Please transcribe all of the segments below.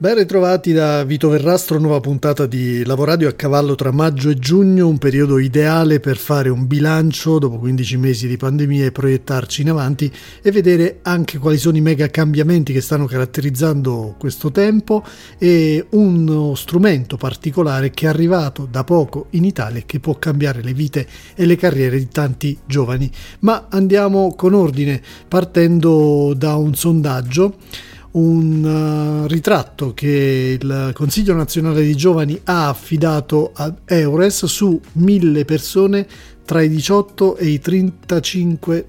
Ben ritrovati da Vito Verrastro, nuova puntata di Lavoradio a cavallo tra maggio e giugno, un periodo ideale per fare un bilancio dopo 15 mesi di pandemia e proiettarci in avanti e vedere anche quali sono i mega cambiamenti che stanno caratterizzando questo tempo e uno strumento particolare che è arrivato da poco in Italia e che può cambiare le vite e le carriere di tanti giovani. Ma andiamo con ordine partendo da un sondaggio un uh, ritratto che il Consiglio nazionale dei giovani ha affidato a Eures su mille persone tra i 18 e i 35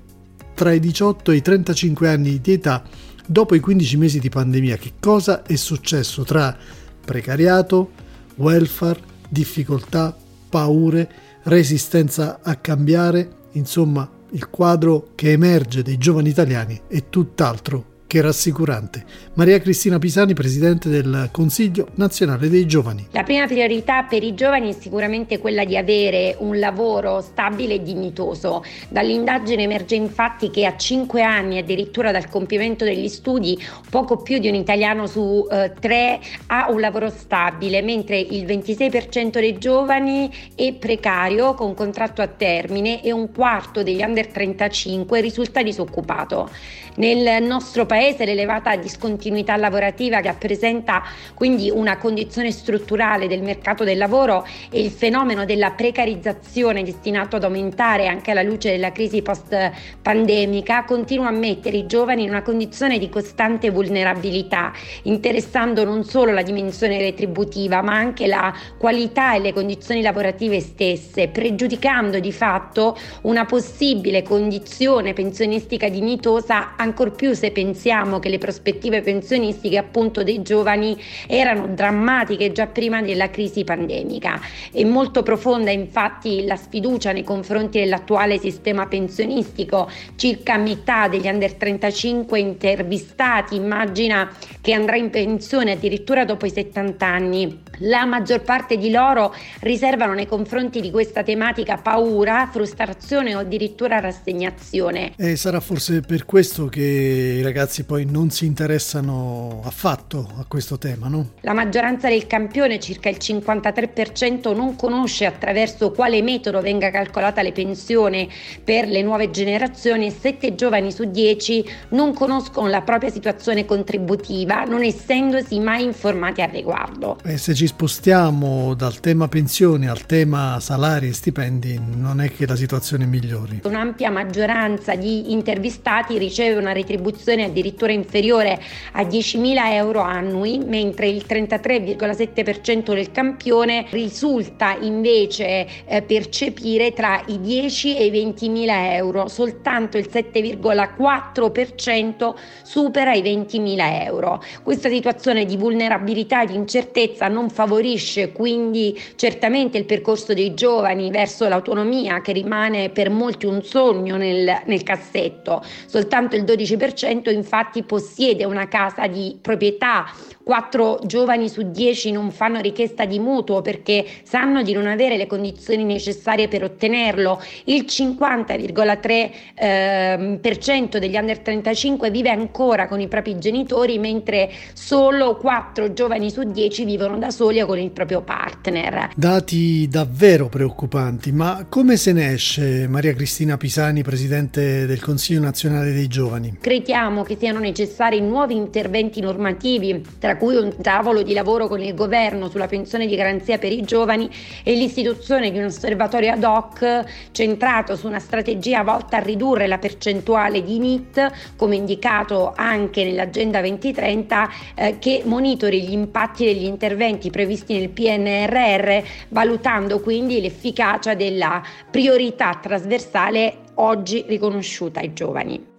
tra i 18 e i 35 anni di età dopo i 15 mesi di pandemia. Che cosa è successo tra precariato, welfare, difficoltà, paure, resistenza a cambiare, insomma, il quadro che emerge dei giovani italiani è tutt'altro che rassicurante. Maria Cristina Pisani, Presidente del Consiglio nazionale dei giovani. La prima priorità per i giovani è sicuramente quella di avere un lavoro stabile e dignitoso. Dall'indagine emerge infatti che a 5 anni addirittura dal compimento degli studi poco più di un italiano su eh, ha un lavoro stabile, mentre il 26% dei giovani è precario con contratto a termine e un quarto degli under 35 risulta disoccupato. Nel nostro paese l'elevata discontinuità lavorativa rappresenta quindi una condizione strutturale del mercato del lavoro e il fenomeno della precarizzazione destinato ad aumentare anche alla luce della crisi post pandemica continua a mettere i giovani in una condizione di costante vulnerabilità, interessando non solo la dimensione retributiva ma anche la qualità e le condizioni lavorative stesse, pregiudicando di fatto una possibile condizione pensionistica dignitosa ancor più se pensiamo che le prospettive pensionistiche appunto dei giovani erano drammatiche già prima della crisi pandemica. È molto profonda infatti la sfiducia nei confronti dell'attuale sistema pensionistico, circa metà degli under 35 intervistati immagina che andrà in pensione addirittura dopo i 70 anni. La maggior parte di loro riservano nei confronti di questa tematica paura, frustrazione o addirittura rassegnazione. E sarà forse per questo che i ragazzi poi non si interessano affatto a questo tema, no? La maggioranza del campione, circa il 53%, non conosce attraverso quale metodo venga calcolata le pensioni per le nuove generazioni e 7 giovani su 10 non conoscono la propria situazione contributiva, non essendosi mai informati al riguardo. E se ci spostiamo dal tema pensioni al tema salari e stipendi, non è che la situazione migliori. Un'ampia maggioranza di intervistati riceve una retribuzione addirittura inferiore a 10.000 euro annui, mentre il 33,7% del campione risulta invece eh, percepire tra i 10 e i 20.000 euro, soltanto il 7,4% supera i 20.000 euro. Questa situazione di vulnerabilità e di incertezza non favorisce quindi certamente il percorso dei giovani verso l'autonomia che rimane per molti un sogno nel, nel cassetto. Soltanto il 12% infatti possiede una casa di proprietà 4 giovani su 10 non fanno richiesta di mutuo perché sanno di non avere le condizioni necessarie per ottenerlo, il 50,3% eh, degli under 35 vive ancora con i propri genitori mentre solo 4 giovani su 10 vivono da soli o con il proprio partner. Dati davvero preoccupanti, ma come se ne esce Maria Cristina Pisani, Presidente del Consiglio nazionale dei giovani? Crediamo che siano necessari nuovi interventi normativi tra tra cui un tavolo di lavoro con il governo sulla pensione di garanzia per i giovani e l'istituzione di un osservatorio ad hoc centrato su una strategia volta a ridurre la percentuale di NIT, come indicato anche nell'Agenda 2030, eh, che monitori gli impatti degli interventi previsti nel PNRR, valutando quindi l'efficacia della priorità trasversale oggi riconosciuta ai giovani.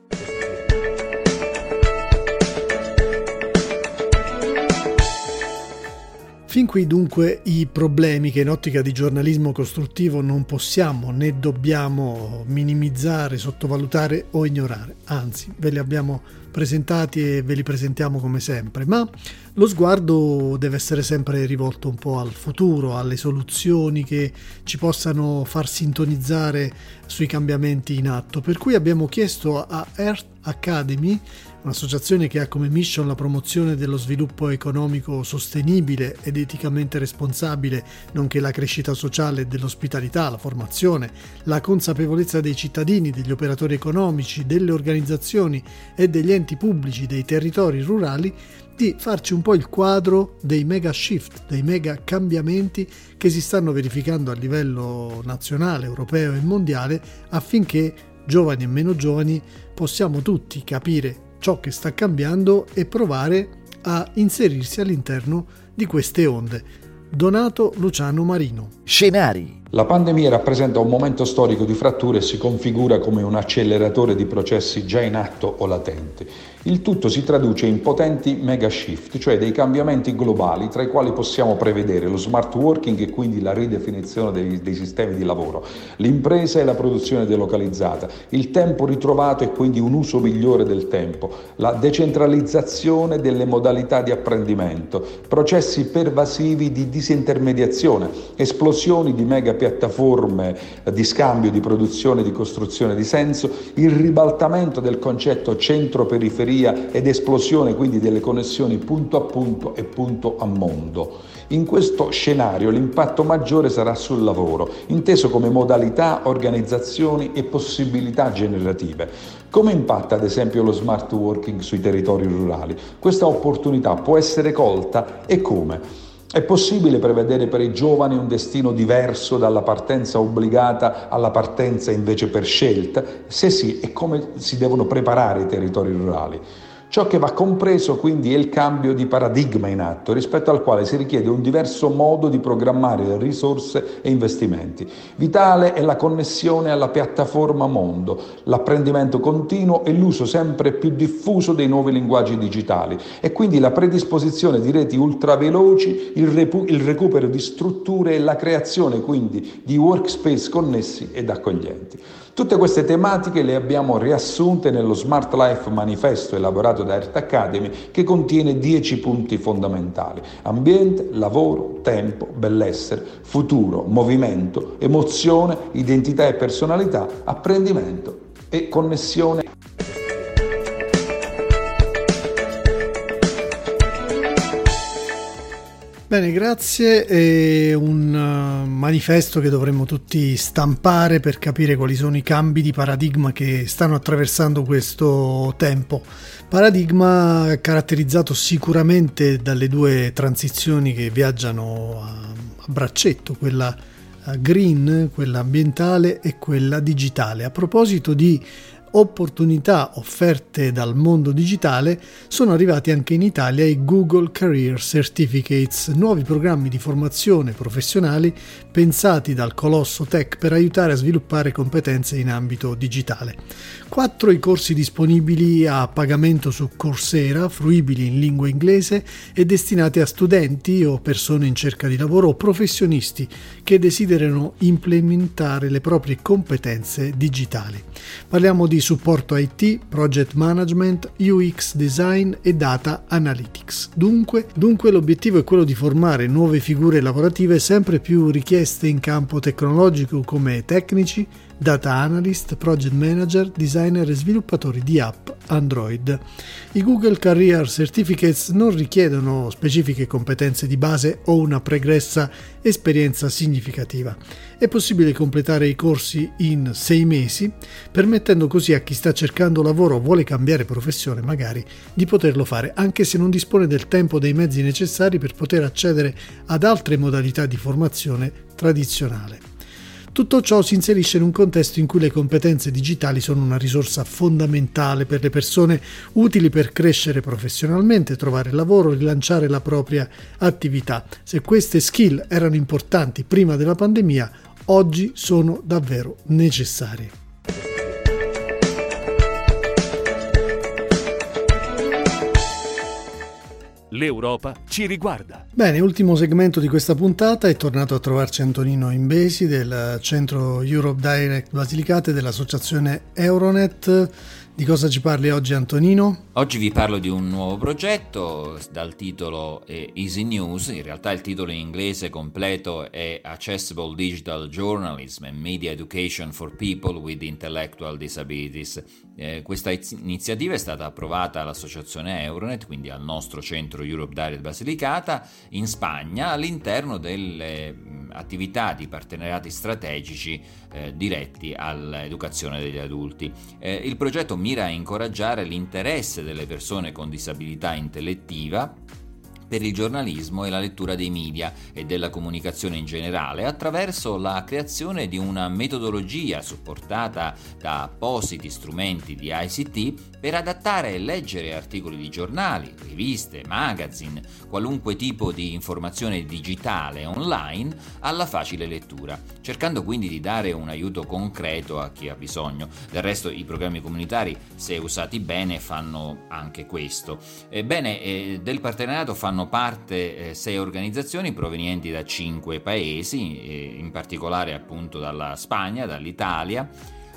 Fin qui dunque i problemi che in ottica di giornalismo costruttivo non possiamo né dobbiamo minimizzare, sottovalutare o ignorare, anzi ve li abbiamo presentati e ve li presentiamo come sempre, ma lo sguardo deve essere sempre rivolto un po' al futuro, alle soluzioni che ci possano far sintonizzare sui cambiamenti in atto. Per cui abbiamo chiesto a Earth Academy un'associazione che ha come mission la promozione dello sviluppo economico sostenibile ed eticamente responsabile, nonché la crescita sociale dell'ospitalità, la formazione, la consapevolezza dei cittadini, degli operatori economici, delle organizzazioni e degli enti pubblici dei territori rurali, di farci un po' il quadro dei mega shift, dei mega cambiamenti che si stanno verificando a livello nazionale, europeo e mondiale affinché giovani e meno giovani possiamo tutti capire ciò che sta cambiando e provare a inserirsi all'interno di queste onde. Donato Luciano Marino. Scenari la pandemia rappresenta un momento storico di fratture e si configura come un acceleratore di processi già in atto o latenti. Il tutto si traduce in potenti mega shift, cioè dei cambiamenti globali tra i quali possiamo prevedere lo smart working e quindi la ridefinizione dei, dei sistemi di lavoro, l'impresa e la produzione delocalizzata, il tempo ritrovato e quindi un uso migliore del tempo, la decentralizzazione delle modalità di apprendimento, processi pervasivi di disintermediazione, esplosioni di mega piattaforme di scambio, di produzione, di costruzione di senso, il ribaltamento del concetto centro-periferia ed esplosione quindi delle connessioni punto a punto e punto a mondo. In questo scenario l'impatto maggiore sarà sul lavoro, inteso come modalità, organizzazioni e possibilità generative. Come impatta ad esempio lo smart working sui territori rurali? Questa opportunità può essere colta e come? È possibile prevedere per i giovani un destino diverso dalla partenza obbligata alla partenza invece per scelta? Se sì, e come si devono preparare i territori rurali? Ciò che va compreso quindi è il cambio di paradigma in atto, rispetto al quale si richiede un diverso modo di programmare risorse e investimenti. Vitale è la connessione alla piattaforma mondo, l'apprendimento continuo e l'uso sempre più diffuso dei nuovi linguaggi digitali e quindi la predisposizione di reti ultraveloci, il, repu- il recupero di strutture e la creazione quindi di workspace connessi ed accoglienti. Tutte queste tematiche le abbiamo riassunte nello Smart Life Manifesto elaborato da Earth Academy che contiene 10 punti fondamentali. Ambiente, lavoro, tempo, benessere, futuro, movimento, emozione, identità e personalità, apprendimento e connessione. Bene, grazie. È un uh, manifesto che dovremmo tutti stampare per capire quali sono i cambi di paradigma che stanno attraversando questo tempo. Paradigma caratterizzato sicuramente dalle due transizioni che viaggiano a, braccetto, quella uh, green, quella ambientale e quella digitale. A proposito di opportunità offerte dal mondo digitale, sono arrivati anche in Italia i Google Career Certificates, nuovi programmi di formazione professionali pensati dal colosso tech per aiutare a sviluppare competenze in ambito digitale. Quattro i corsi disponibili a pagamento su Coursera, fruibili in lingua inglese e destinati a studenti o persone in cerca di lavoro o professionisti che desiderano implementare le proprie competenze digitali. Parliamo di supporto IT, project management, UX design e data analytics. Dunque, dunque l'obiettivo è quello di formare nuove figure lavorative sempre più richieste in campo tecnologico come tecnici, data analyst, project manager, designer e sviluppatori di app Android. I Google Career Certificates non richiedono specifiche competenze di base o una pregressa esperienza significativa. È possibile completare i corsi in sei mesi, permettendo così a chi sta cercando lavoro o vuole cambiare professione magari di poterlo fare, anche se non dispone del tempo o dei mezzi necessari per poter accedere ad altre modalità di formazione tradizionale. Tutto ciò si inserisce in un contesto in cui le competenze digitali sono una risorsa fondamentale per le persone, utili per crescere professionalmente, trovare lavoro, rilanciare la propria attività. Se queste skill erano importanti prima della pandemia, oggi sono davvero necessarie. L'Europa ci riguarda. Bene, ultimo segmento di questa puntata è tornato a trovarci Antonino Imbesi del centro Europe Direct Basilicate dell'associazione Euronet. Di cosa ci parli oggi Antonino? Oggi vi parlo di un nuovo progetto dal titolo Easy News, in realtà il titolo in inglese completo è Accessible Digital Journalism and Media Education for People with Intellectual Disabilities. Eh, questa iniziativa è stata approvata all'associazione Euronet, quindi al nostro centro Europe Direct Basilicata, in Spagna, all'interno delle attività di partenariati strategici eh, diretti all'educazione degli adulti. Eh, il progetto mira a incoraggiare l'interesse delle persone con disabilità intellettiva per il giornalismo e la lettura dei media e della comunicazione in generale attraverso la creazione di una metodologia supportata da appositi strumenti di ICT per adattare e leggere articoli di giornali, riviste, magazine, qualunque tipo di informazione digitale online alla facile lettura, cercando quindi di dare un aiuto concreto a chi ha bisogno. Del resto i programmi comunitari, se usati bene, fanno anche questo. Ebbene, eh, del partenariato fanno fanno parte eh, sei organizzazioni provenienti da cinque paesi, eh, in particolare appunto dalla Spagna, dall'Italia,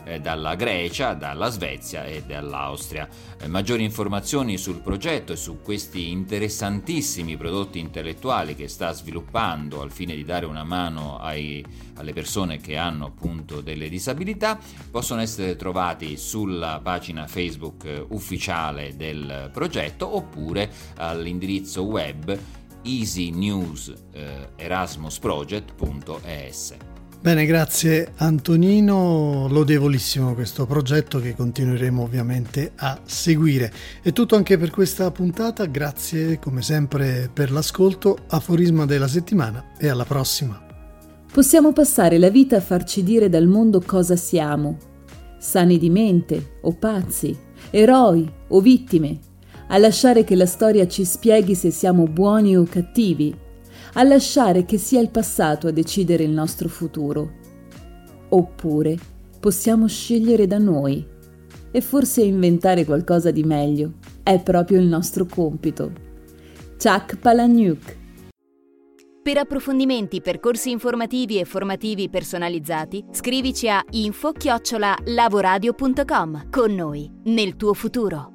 eh, dalla Grecia, dalla Svezia e dall'Austria. Eh, maggiori informazioni sul progetto e su questi interessantissimi prodotti intellettuali che sta sviluppando al fine di dare una mano ai, alle persone che hanno appunto delle disabilità possono essere trovati sulla pagina Facebook eh, ufficiale del progetto oppure all'indirizzo web easynewserasmusproject.es. Bene, grazie Antonino, lodevolissimo questo progetto che continueremo ovviamente a seguire. È tutto anche per questa puntata, grazie come sempre per l'ascolto, aforisma della settimana e alla prossima. Possiamo passare la vita a farci dire dal mondo cosa siamo, sani di mente o pazzi, eroi o vittime, a lasciare che la storia ci spieghi se siamo buoni o cattivi a lasciare che sia il passato a decidere il nostro futuro. Oppure possiamo scegliere da noi e forse inventare qualcosa di meglio. È proprio il nostro compito. Chuck Palahniuk per approfondimenti, percorsi informativi e formativi personalizzati, scrivici a info-lavoradio.com. Con noi, nel tuo futuro.